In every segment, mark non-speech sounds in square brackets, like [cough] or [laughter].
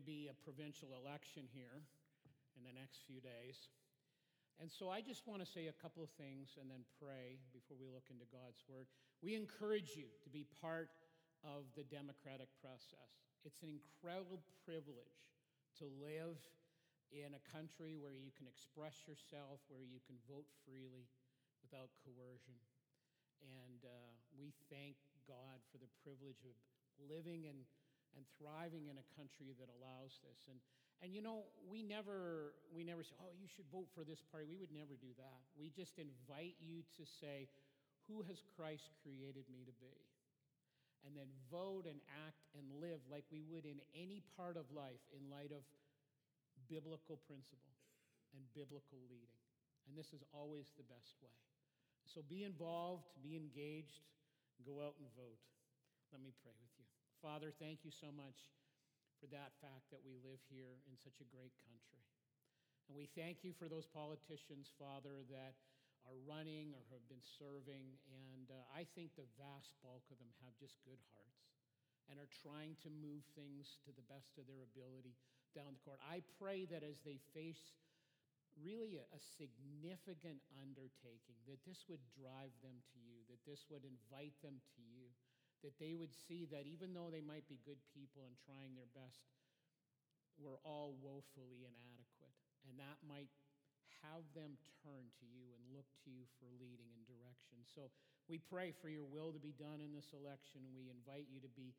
to be a provincial election here in the next few days. And so I just want to say a couple of things and then pray before we look into God's Word. We encourage you to be part of the democratic process. It's an incredible privilege to live in a country where you can express yourself, where you can vote freely without coercion. And uh, we thank God for the privilege of living and, and thriving in a country that allows this. And, and you know, we never, we never say, oh, you should vote for this party. We would never do that. We just invite you to say, who has Christ created me to be? And then vote and act and live like we would in any part of life in light of biblical principle and biblical leading. And this is always the best way. So be involved, be engaged, go out and vote. Let me pray with you. Father, thank you so much for that fact that we live here in such a great country. And we thank you for those politicians, Father, that are running or have been serving. And uh, I think the vast bulk of them have just good hearts and are trying to move things to the best of their ability down the court. I pray that as they face really a, a, significant undertaking, that this would drive them to you, that this would invite them to you, that they would see that even though they might be good people and trying their best, we're all woefully inadequate. And that might have them turn to you and look to you for leading and direction. So we pray for your will to be done in this election. We invite you to be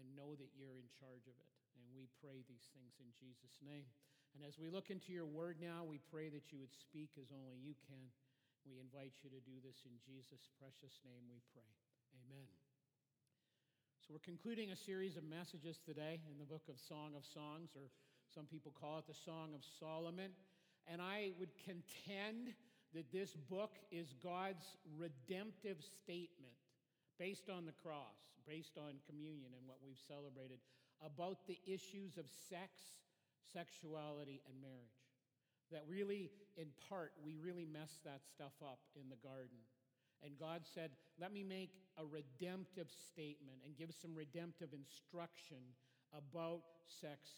and know that you're in charge of it. And we pray these things in Jesus' name. And as we look into your word now, we pray that you would speak as only you can. We invite you to do this in Jesus' precious name, we pray. Amen. We're concluding a series of messages today in the book of Song of Songs, or some people call it the Song of Solomon. And I would contend that this book is God's redemptive statement based on the cross, based on communion and what we've celebrated, about the issues of sex, sexuality, and marriage. That really, in part, we really messed that stuff up in the garden. And God said, Let me make a redemptive statement and give some redemptive instruction about sex,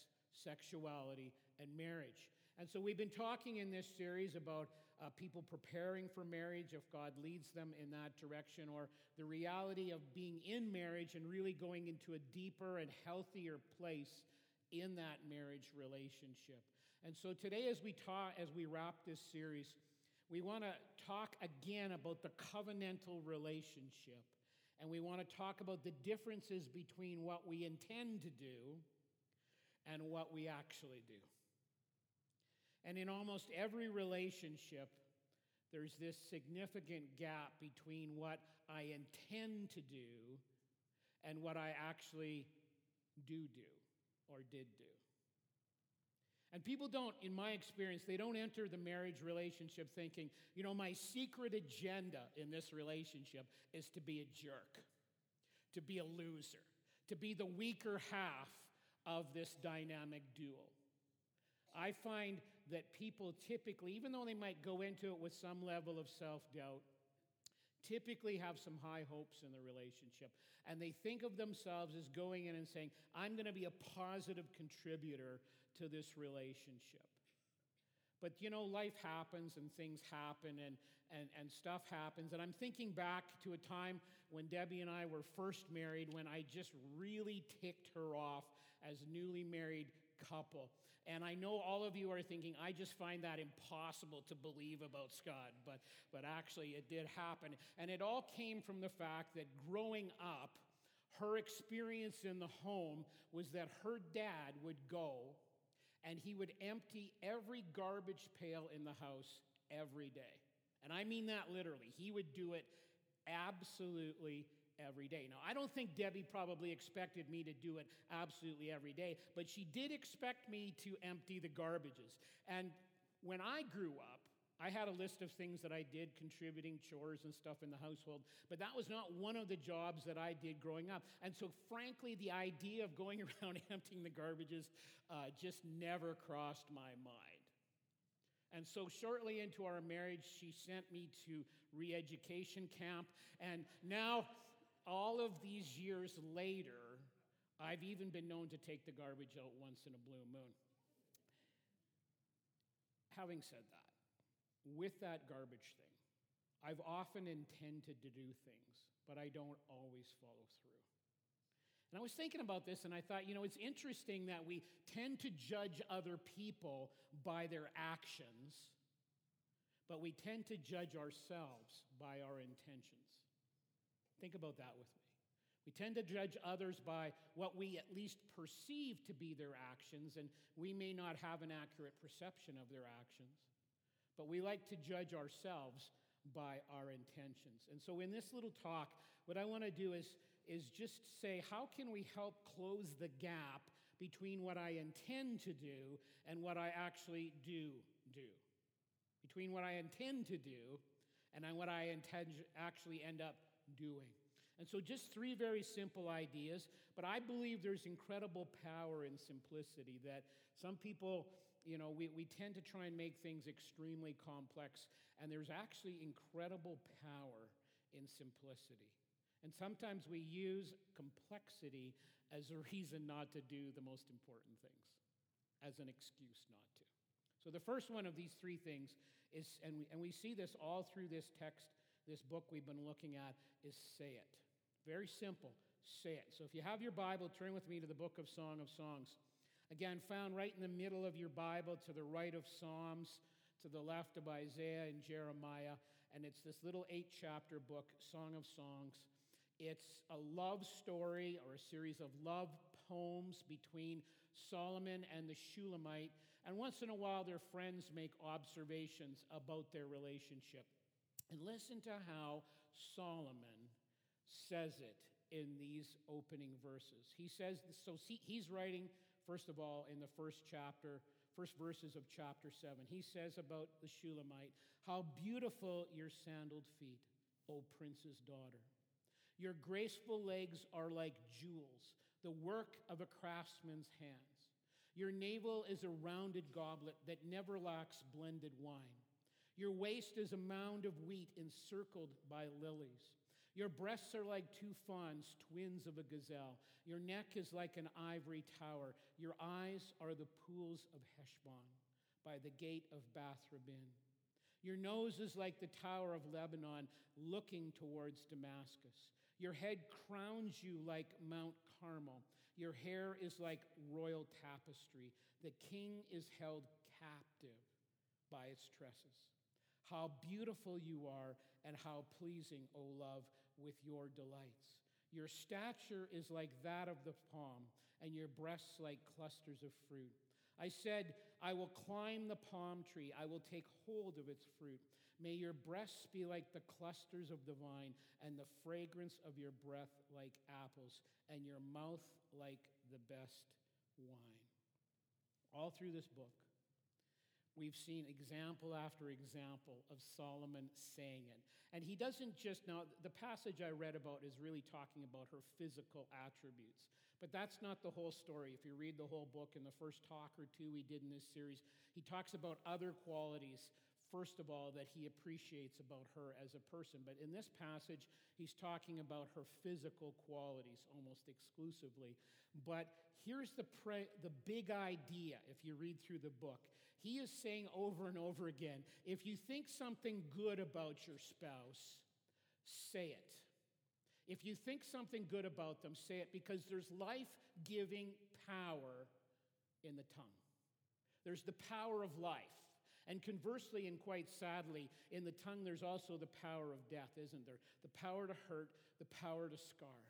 sexuality, and marriage. And so we've been talking in this series about uh, people preparing for marriage if God leads them in that direction, or the reality of being in marriage and really going into a deeper and healthier place in that marriage relationship. And so today, as we talk, as we wrap this series, we want to talk again about the covenantal relationship. And we want to talk about the differences between what we intend to do and what we actually do. And in almost every relationship, there's this significant gap between what I intend to do and what I actually do do or did do. And people don't, in my experience, they don't enter the marriage relationship thinking, you know, my secret agenda in this relationship is to be a jerk, to be a loser, to be the weaker half of this dynamic duel. I find that people typically, even though they might go into it with some level of self doubt, typically have some high hopes in the relationship. And they think of themselves as going in and saying, I'm going to be a positive contributor to this relationship. But you know, life happens and things happen and, and, and stuff happens. And I'm thinking back to a time when Debbie and I were first married when I just really ticked her off as newly married couple. And I know all of you are thinking, I just find that impossible to believe about Scott, but, but actually it did happen. And it all came from the fact that growing up, her experience in the home was that her dad would go and he would empty every garbage pail in the house every day. And I mean that literally. He would do it absolutely every day. Now, I don't think Debbie probably expected me to do it absolutely every day, but she did expect me to empty the garbages. And when I grew up, I had a list of things that I did, contributing chores and stuff in the household, but that was not one of the jobs that I did growing up. And so, frankly, the idea of going [laughs] around emptying the garbages uh, just never crossed my mind. And so, shortly into our marriage, she sent me to re education camp. And now all of these years later, I've even been known to take the garbage out once in a blue moon. Having said that, with that garbage thing, I've often intended to do things, but I don't always follow through. And I was thinking about this and I thought, you know, it's interesting that we tend to judge other people by their actions, but we tend to judge ourselves by our intentions. Think about that with me. We tend to judge others by what we at least perceive to be their actions, and we may not have an accurate perception of their actions. But we like to judge ourselves by our intentions. And so, in this little talk, what I want to do is, is just say how can we help close the gap between what I intend to do and what I actually do do? Between what I intend to do and what I intend actually end up doing. And so, just three very simple ideas, but I believe there's incredible power in simplicity that some people, you know, we, we tend to try and make things extremely complex, and there's actually incredible power in simplicity. And sometimes we use complexity as a reason not to do the most important things, as an excuse not to. So, the first one of these three things is, and we, and we see this all through this text, this book we've been looking at, is say it. Very simple. Say it. So if you have your Bible, turn with me to the book of Song of Songs. Again, found right in the middle of your Bible, to the right of Psalms, to the left of Isaiah and Jeremiah. And it's this little eight chapter book, Song of Songs. It's a love story or a series of love poems between Solomon and the Shulamite. And once in a while, their friends make observations about their relationship. And listen to how Solomon says it in these opening verses. He says, so see, he's writing, first of all, in the first chapter, first verses of chapter 7. He says about the Shulamite, How beautiful your sandaled feet, O prince's daughter. Your graceful legs are like jewels, the work of a craftsman's hands. Your navel is a rounded goblet that never lacks blended wine. Your waist is a mound of wheat encircled by lilies. Your breasts are like two fawns, twins of a gazelle. Your neck is like an ivory tower. Your eyes are the pools of Heshbon by the gate of Bath Rabbim. Your nose is like the tower of Lebanon looking towards Damascus. Your head crowns you like Mount Carmel. Your hair is like royal tapestry. The king is held captive by its tresses. How beautiful you are, and how pleasing, O love, with your delights. Your stature is like that of the palm, and your breasts like clusters of fruit. I said, I will climb the palm tree, I will take hold of its fruit. May your breasts be like the clusters of the vine, and the fragrance of your breath like apples, and your mouth like the best wine. All through this book, We've seen example after example of Solomon saying it. And he doesn't just, now, the passage I read about is really talking about her physical attributes. But that's not the whole story. If you read the whole book in the first talk or two we did in this series, he talks about other qualities first of all, that he appreciates about her as a person. But in this passage, he's talking about her physical qualities almost exclusively. But here's the, pre- the big idea if you read through the book. He is saying over and over again if you think something good about your spouse, say it. If you think something good about them, say it because there's life giving power in the tongue. There's the power of life. And conversely, and quite sadly, in the tongue, there's also the power of death, isn't there? The power to hurt, the power to scar.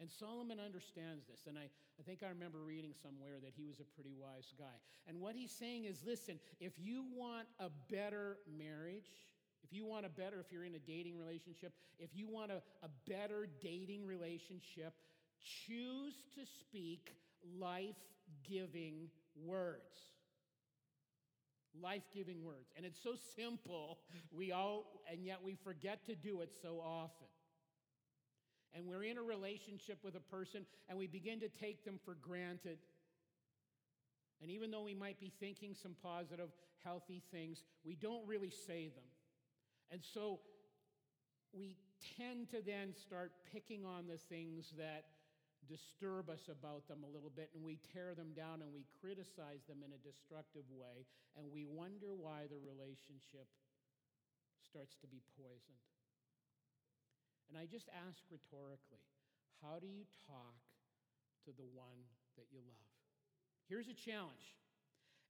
And Solomon understands this. And I, I think I remember reading somewhere that he was a pretty wise guy. And what he's saying is listen, if you want a better marriage, if you want a better, if you're in a dating relationship, if you want a, a better dating relationship, choose to speak life giving words life giving words. And it's so simple, we all, and yet we forget to do it so often. And we're in a relationship with a person and we begin to take them for granted. And even though we might be thinking some positive, healthy things, we don't really say them. And so we tend to then start picking on the things that disturb us about them a little bit and we tear them down and we criticize them in a destructive way and we wonder why the relationship starts to be poisoned. And I just ask rhetorically how do you talk to the one that you love? Here's a challenge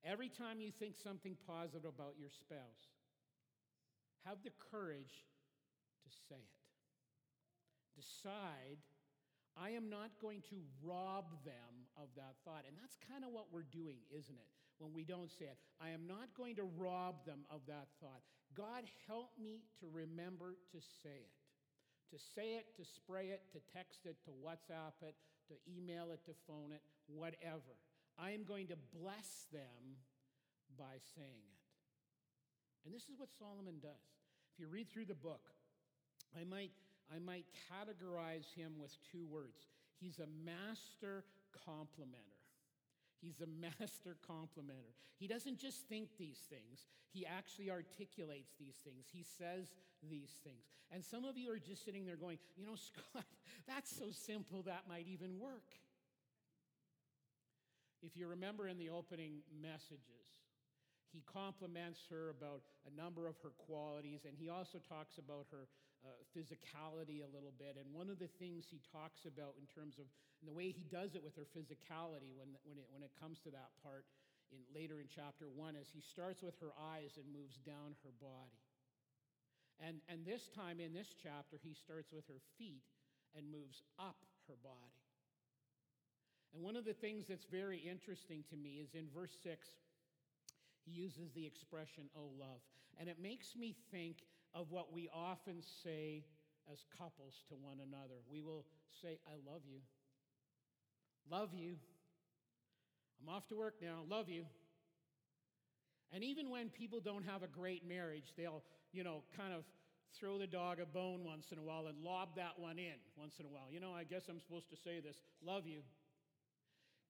every time you think something positive about your spouse, have the courage to say it. Decide I am not going to rob them of that thought. And that's kind of what we're doing, isn't it? When we don't say it. I am not going to rob them of that thought. God, help me to remember to say it. To say it, to spray it, to text it, to WhatsApp it, to email it, to phone it, whatever. I am going to bless them by saying it. And this is what Solomon does. If you read through the book, I might I might categorize him with two words. He's a master complimenter. He's a master complimenter. He doesn't just think these things, he actually articulates these things. He says these things. And some of you are just sitting there going, you know, [laughs] Scott, that's so simple that might even work. If you remember in the opening messages, he compliments her about a number of her qualities, and he also talks about her uh, physicality a little bit. And one of the things he talks about in terms of the way he does it with her physicality when, when, it, when it comes to that part in, later in chapter one is he starts with her eyes and moves down her body. And, and this time in this chapter, he starts with her feet and moves up her body. And one of the things that's very interesting to me is in verse 6, he uses the expression, oh, love. And it makes me think of what we often say as couples to one another. We will say, I love you. Love you. I'm off to work now. Love you. And even when people don't have a great marriage, they'll, you know, kind of throw the dog a bone once in a while and lob that one in once in a while. You know, I guess I'm supposed to say this love you.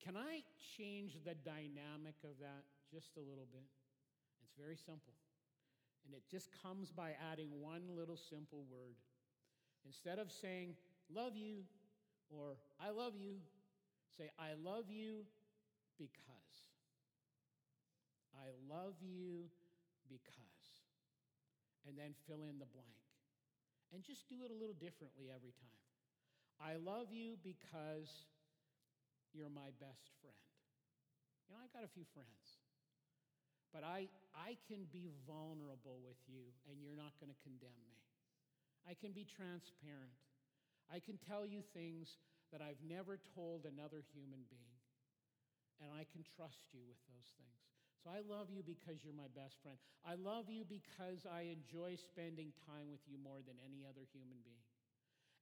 Can I change the dynamic of that just a little bit? It's very simple. And it just comes by adding one little simple word. Instead of saying, love you, or I love you, say, I love you because. I love you because. And then fill in the blank. And just do it a little differently every time. I love you because you're my best friend. You know, I've got a few friends. But I, I can be vulnerable with you, and you're not going to condemn me. I can be transparent. I can tell you things that I've never told another human being, and I can trust you with those things. So I love you because you're my best friend. I love you because I enjoy spending time with you more than any other human being.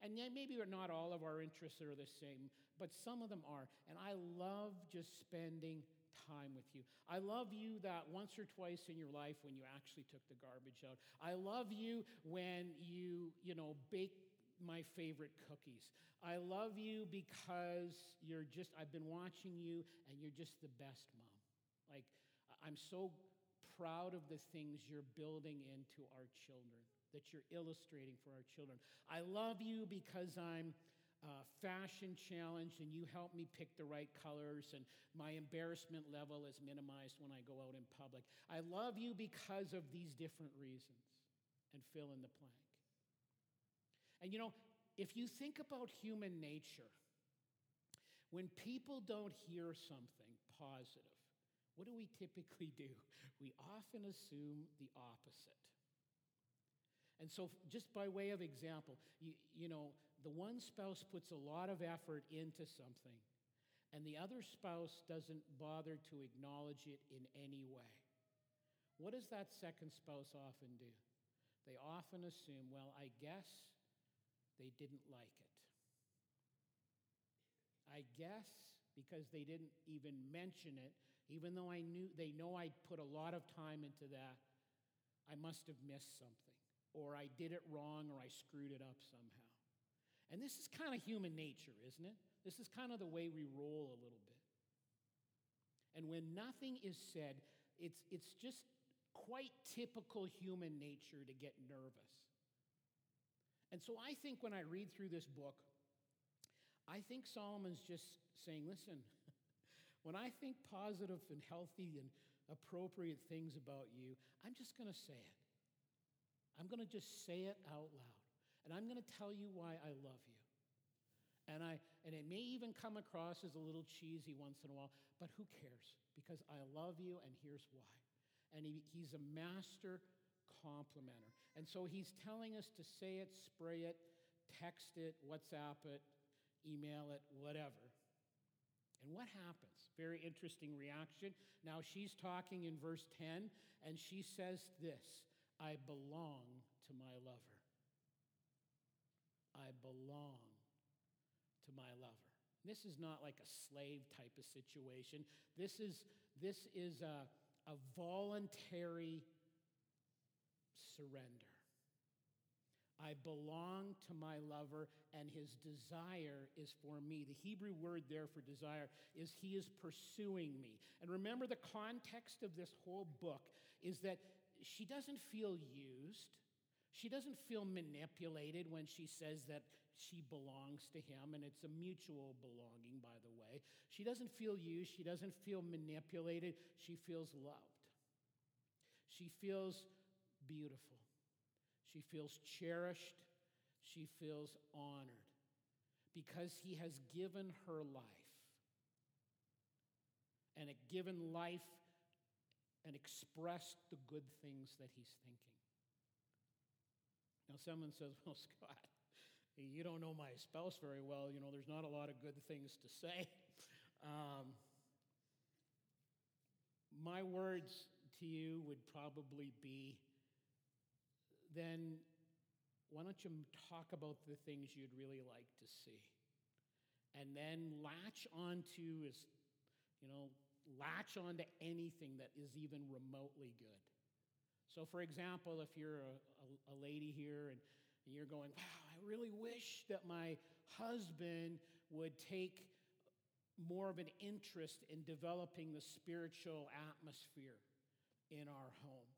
And yet, maybe not all of our interests are the same, but some of them are. And I love just spending time with you. I love you that once or twice in your life when you actually took the garbage out. I love you when you, you know, bake my favorite cookies. I love you because you're just, I've been watching you and you're just the best mom. Like, I'm so proud of the things you're building into our children, that you're illustrating for our children. I love you because I'm uh, fashion challenge and you help me pick the right colors and my embarrassment level is minimized when I go out in public. I love you because of these different reasons and fill in the blank. And you know, if you think about human nature, when people don't hear something positive, what do we typically do? We often assume the opposite. And so, just by way of example, you, you know, the one spouse puts a lot of effort into something, and the other spouse doesn't bother to acknowledge it in any way. What does that second spouse often do? They often assume, well, I guess they didn't like it. I guess because they didn't even mention it, even though I knew they know I put a lot of time into that, I must have missed something or I did it wrong, or I screwed it up somehow. And this is kind of human nature, isn't it? This is kind of the way we roll a little bit. And when nothing is said, it's, it's just quite typical human nature to get nervous. And so I think when I read through this book, I think Solomon's just saying, listen, [laughs] when I think positive and healthy and appropriate things about you, I'm just going to say it. I'm going to just say it out loud. And I'm going to tell you why I love you. And, I, and it may even come across as a little cheesy once in a while, but who cares? Because I love you, and here's why. And he, he's a master complimenter. And so he's telling us to say it, spray it, text it, WhatsApp it, email it, whatever. And what happens? Very interesting reaction. Now she's talking in verse 10, and she says this I belong to my lover. I belong to my lover. This is not like a slave type of situation. This is, this is a, a voluntary surrender. I belong to my lover, and his desire is for me. The Hebrew word there for desire is he is pursuing me. And remember, the context of this whole book is that she doesn't feel used. She doesn't feel manipulated when she says that she belongs to him, and it's a mutual belonging, by the way. She doesn't feel used. She doesn't feel manipulated. She feels loved. She feels beautiful. She feels cherished. She feels honored because he has given her life and given life and expressed the good things that he's thinking. Now, someone says, Well, [laughs] Scott, you don't know my spouse very well. You know, there's not a lot of good things to say. [laughs] Um, my words to you would probably be then why don't you talk about the things you'd really like to see? And then latch onto is, you know, latch onto anything that is even remotely good. So, for example, if you're a, a, a lady here and, you're going, wow, I really wish that my husband would take more of an interest in developing the spiritual atmosphere in our home.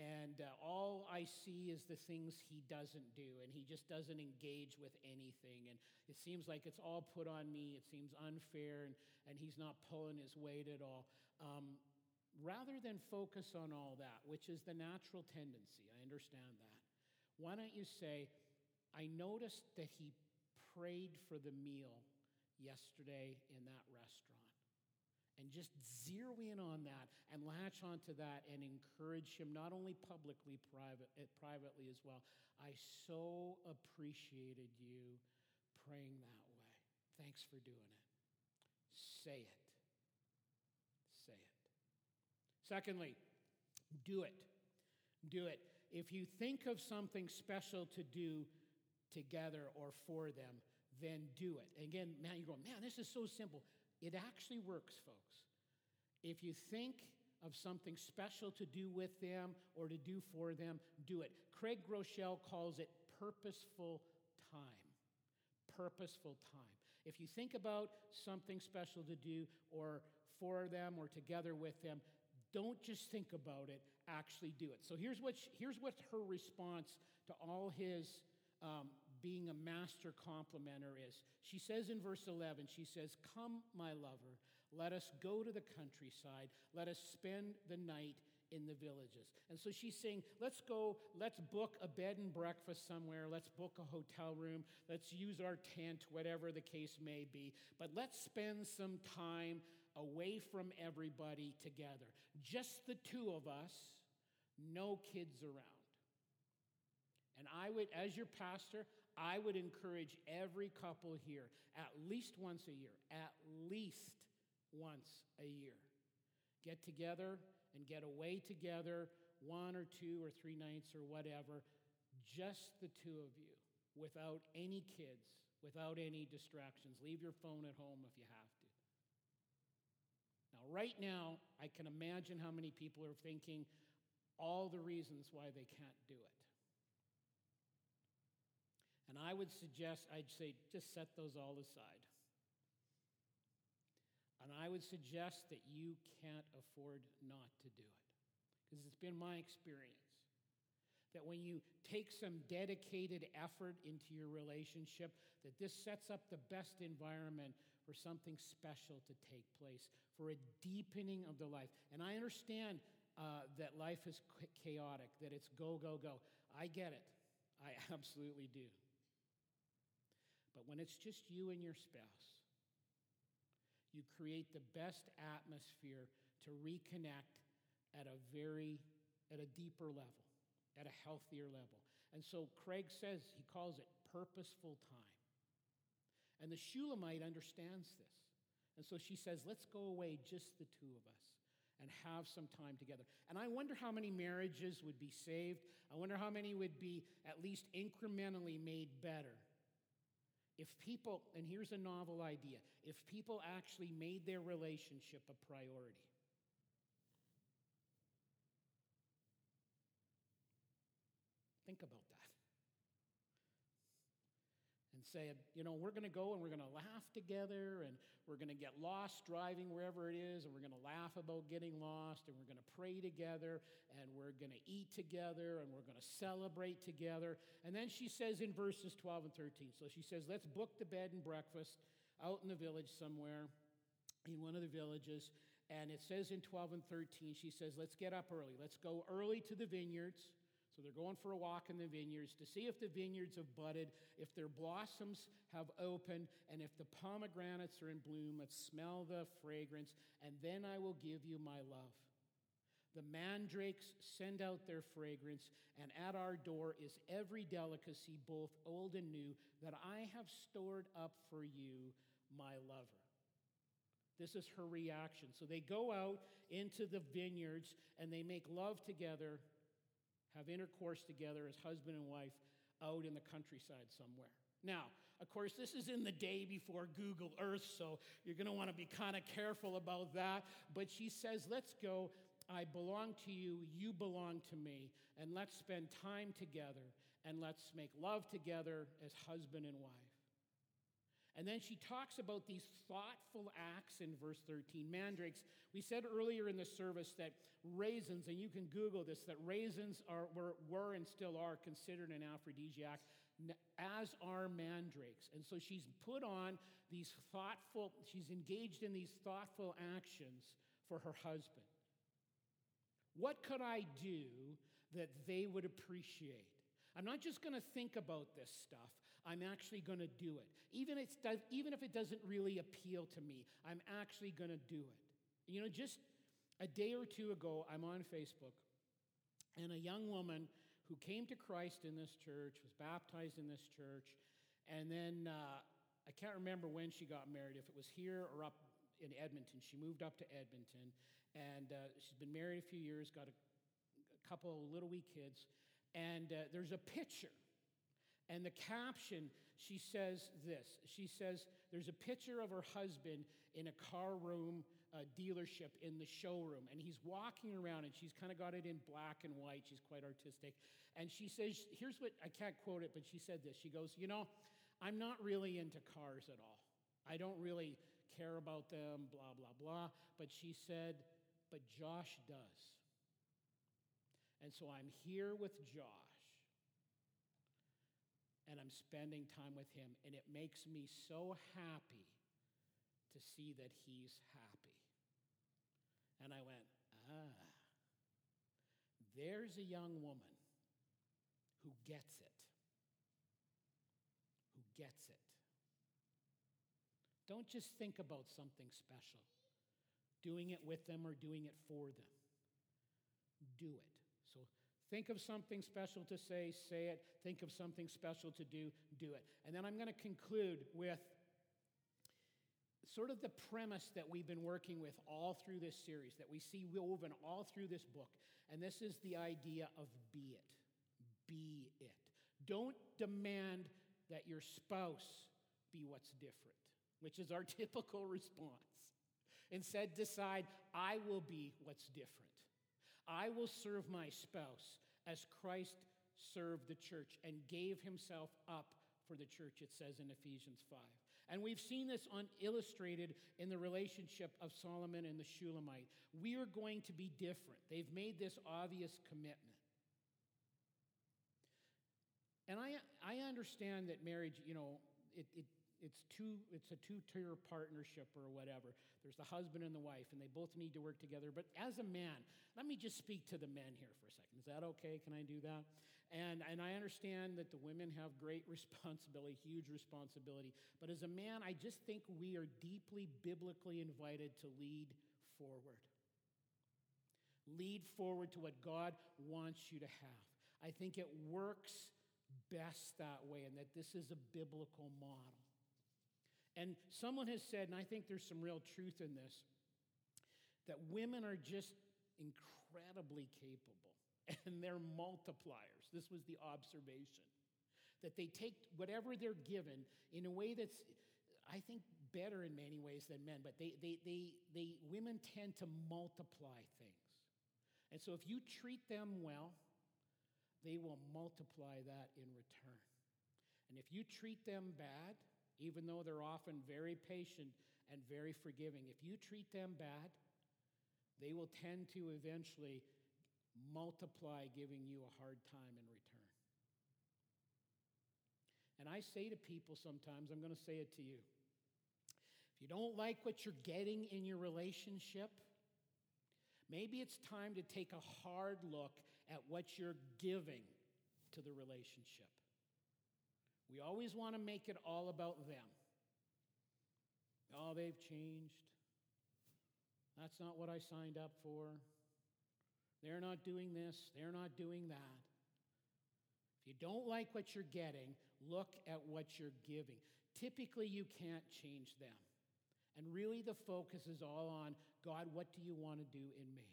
And uh, all I see is the things he doesn't do, and he just doesn't engage with anything. And it seems like it's all put on me. It seems unfair, and, and he's not pulling his weight at all. Um, rather than focus on all that, which is the natural tendency, I understand that. Why don't you say, I noticed that he prayed for the meal yesterday in that restaurant. And just zero in on that and latch onto that and encourage him not only publicly private, eh, privately as well. I so appreciated you praying that way. Thanks for doing it. Say it say it secondly do it do it if you think of something special to do together or for them then do it again man you're going man this is so simple it actually works, folks. If you think of something special to do with them or to do for them, do it. Craig Groeschel calls it purposeful time. Purposeful time. If you think about something special to do or for them or together with them, don't just think about it, actually do it. So here's what, she, here's what her response to all his um, being a master complimenter is. She says in verse 11, she says, Come, my lover, let us go to the countryside, let us spend the night in the villages. And so she's saying, let's go, let's book a bed and breakfast somewhere, let's book a hotel room, let's use our tent, whatever the case may be, but let's spend some time away from everybody together. Just the two of us, no kids around. And I would, as your pastor, I would encourage every couple here at least once a year, at least once a year. Get together and get away together one or two or three nights or whatever, just the two of you, without any kids, without any distractions. Leave your phone at home if you have to. Now, right now, I can imagine how many people are thinking all the reasons why they can't do it. And I would suggest, I'd say, just set those all aside. And I would suggest that you can't afford not to do it. Because it's been my experience That when you take some dedicated effort into your relationship, that this sets up the best environment for something special to take place, for a deepening of the life. And I understand uh, that life is chaotic, that it's go, go, go. I get it. I [laughs] absolutely do. But when it's just you and your spouse, you create the best atmosphere to reconnect at a very, at a deeper level, at a healthier level. And so Craig says, he calls it purposeful time. And the Shulamite understands this. And so she says, let's go away, just the two of us, and have some time together. And I wonder how many marriages would be saved. I wonder how many would be at least incrementally made better if people, and here's a novel idea, if people actually made their relationship a priority. Think about that. And said, you know, we're going to go and we're going to laugh together and we're going to get lost driving wherever it is and we're going to laugh about getting lost and we're going to pray together and we're going to eat together and we're going to celebrate together. And then she says in verses 12 and 13, so she says, let's book the bed and breakfast out in the village somewhere, in one of the villages. And it says in 12 and 13, she says, let's get up early. Let's go early to the vineyards so they're going for a walk in the vineyards to see if the vineyards have budded, if their blossoms have opened, and if the pomegranates are in bloom. Let's smell the fragrance, and then I will give you my love. The mandrakes send out their fragrance, and at our door is every delicacy, both old and new, that I have stored up for you, my lover. This is her reaction. So they go out into the vineyards and they make love together have intercourse together as husband and wife out in the countryside somewhere. Now, of course, this is in the day before Google Earth, so you're going to want to be kind of careful about that. But she says, Let's go. I belong to you, you belong to me, and let's spend time together and let's make love together as husband and wife. And then she talks about these thoughtful acts in verse 13. Mandrakes, we said earlier in the service that raisins, and you can Google this, that raisins are, were, were and still are considered an aphrodisiac, as are mandrakes. And so she's put on these thoughtful, she's engaged in these thoughtful actions for her husband. What could I do that they would appreciate? I'm not just going to think about this stuff, I'm actually going to do it. Even, it's, even if it doesn't really appeal to me, I'm actually going to do it. You know, just a day or two ago, I'm on Facebook, and a young woman who came to Christ in this church, was baptized in this church, and then uh, I can't remember when she got married, if it was here or up in Edmonton. She moved up to Edmonton, and uh, she's been married a few years, got a, a couple little wee kids and uh, there's a picture. And the caption, she says this. She says, There's a picture of her husband in a car room uh, dealership in the showroom. And he's walking around, and she's kind of got it in black and white. She's quite artistic. And she says, Here's what I can't quote it, but she said this. She goes, You know, I'm not really into cars at all. I don't really care about them, blah, blah, blah. But she said, But Josh does. And so I'm here with Josh, and I'm spending time with him, and it makes me so happy to see that he's happy. And I went, ah, there's a young woman who gets it. Who gets it. Don't just think about something special, doing it with them or doing it for them. Do it. Think of something special to say, say it. Think of something special to do, do it. And then I'm going to conclude with sort of the premise that we've been working with all through this series, that we see woven all through this book. And this is the idea of be it. Be it. Don't demand that your spouse be what's different, which is our [laughs] typical response. Instead, decide, I will be what's different. I will serve my spouse as Christ served the church and gave himself up for the church, it says in Ephesians 5. And we've seen this on, illustrated in the relationship of Solomon and the Shulamite. We are going to be different. They've made this obvious commitment. And I, I understand that marriage, you know, it, it, it's, two, it's a two tier partnership or whatever. There's the husband and the wife, and they both need to work together. But as a man, let me just speak to the men here for a second. Is that okay? Can I do that? And, and I understand that the women have great [laughs] responsibility, huge responsibility. But as a man, I just think we are deeply biblically invited to lead forward. Lead forward to what God wants you to have. I think it works best that way, and that this is a biblical model. And someone has said, and I think there's some real truth in this, that women are just incredibly capable [laughs] and they're multipliers. This was the observation. That they take whatever they're given in a way that's, I think, better in many ways than men, but they, they, they, they, women tend to multiply things. And so if you treat them well, they will multiply that in return. And if you treat them bad, even though they're often very patient and very forgiving, if you treat them bad, they will tend to eventually multiply giving you a hard time in return. And I say to people sometimes, I'm going to say it to you. If you don't like what you're getting in your relationship, maybe it's time to take a hard look at what you're giving to the relationship. We always want to make it all about them. Oh, they've changed. That's not what I signed up for. They're not doing this, they're not doing that. If you don't like what you're getting, look at what you're giving. Typically, you can't change them. And really, the focus is all on God, what do you want to do in me?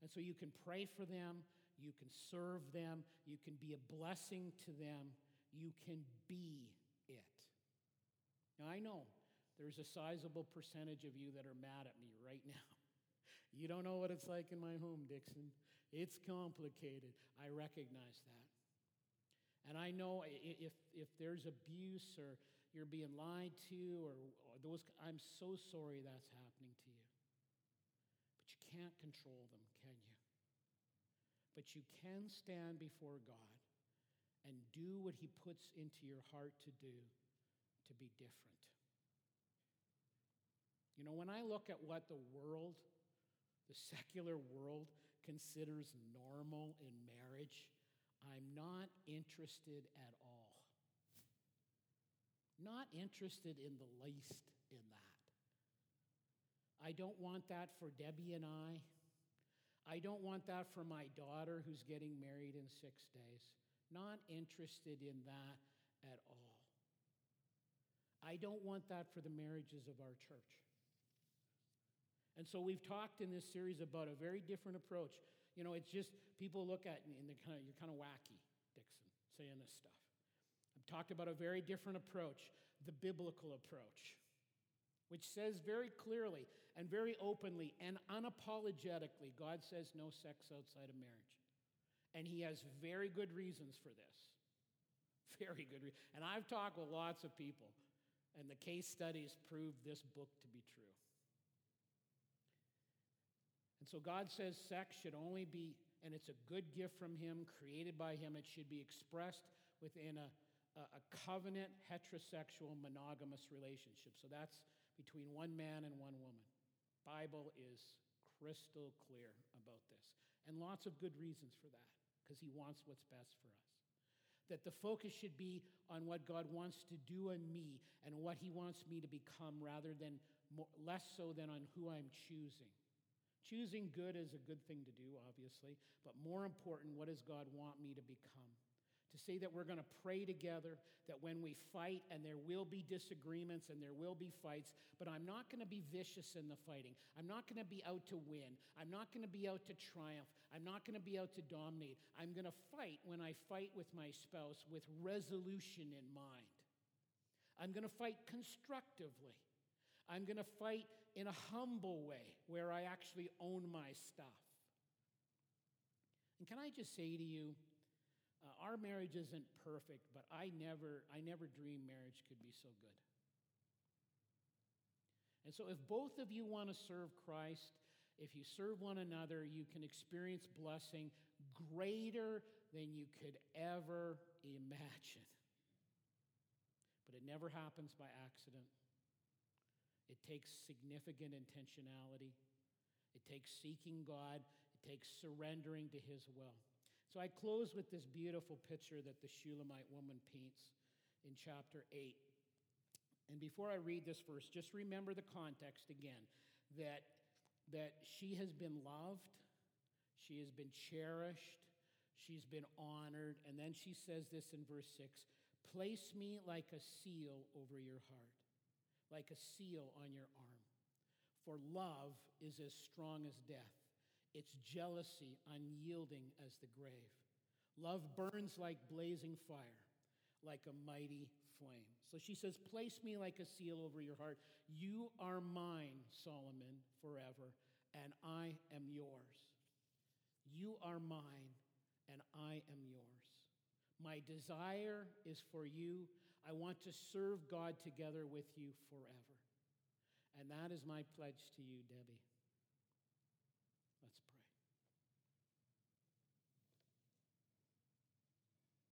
And so you can pray for them, you can serve them, you can be a blessing to them, you can be it. Now, I know there's a sizable percentage of you that are mad at me right now. [laughs] You don't know what it's like in my home, Dixon. It's complicated. I recognize that. And I know if, if there's abuse or you're being lied to or, or those, I'm so sorry that's happening to you. But you can't control them, can you? But you can stand before God and do what He puts into your heart to do to be different. You know, when I look at what the world the secular world considers normal in marriage, I'm not interested at all. Not interested in the least in that. I don't want that for Debbie and I. I don't want that for my daughter who's getting married in six days. Not interested in that at all. I don't want that for the marriages of our church. And so we've talked in this series about a very different approach. You know, it's just people look at me and they're kind of, you're kind of wacky, Dixon, saying this stuff. I've talked about a very different approach, the biblical approach, which says very clearly and very openly and unapologetically God says no sex outside of marriage. And he has very good reasons for this. [laughs] Very good. Re- and I've talked with lots of people, and the case studies prove this book to be true. And so God says sex should only be, and it's a good gift from Him, created by Him. It should be expressed within a, a covenant, heterosexual, monogamous relationship. So that's between one man and one woman. Bible is crystal clear about this. And lots of good reasons for that, because He wants what's best for us that the focus should be on what God wants to do in me and what He wants me to become rather than more, less so than on who I'm choosing. Choosing good is a good thing to do, obviously, but more important, what does God want me to become? To say that we're going to pray together, that when we fight, and there will be disagreements and there will be fights, but I'm not going to be vicious in the fighting. I'm not going to be out to win. I'm not going to be out to triumph. I'm not going to be out to dominate. I'm going to fight when I fight with my spouse with resolution in mind. I'm going to fight constructively. I'm going to fight in a humble way where I actually own my stuff. And can I just say to you, uh, our marriage isn't perfect, but I never, I never dreamed marriage could be so good. And so, if both of you want to serve Christ, if you serve one another, you can experience blessing greater than you could ever imagine. But it never happens by accident. It takes significant intentionality. It takes seeking God. It takes surrendering to His will. So I close with this beautiful picture that the Shulamite woman paints in chapter 8. And before I read this verse, just remember the context again that, that she has been loved, she has been cherished, she's been honored. And then she says this in verse 6 Place me like a seal over your heart, like a seal on your arm. For love is as strong as death, its jealousy unyielding as the grave. Love burns like blazing fire, like a mighty flame. So she says, Place me like a seal over your heart. You are mine, Solomon, forever, and I am yours. You are mine, and I am yours. My desire is for you. I want to serve God together with you forever. And that is my pledge to you, Debbie.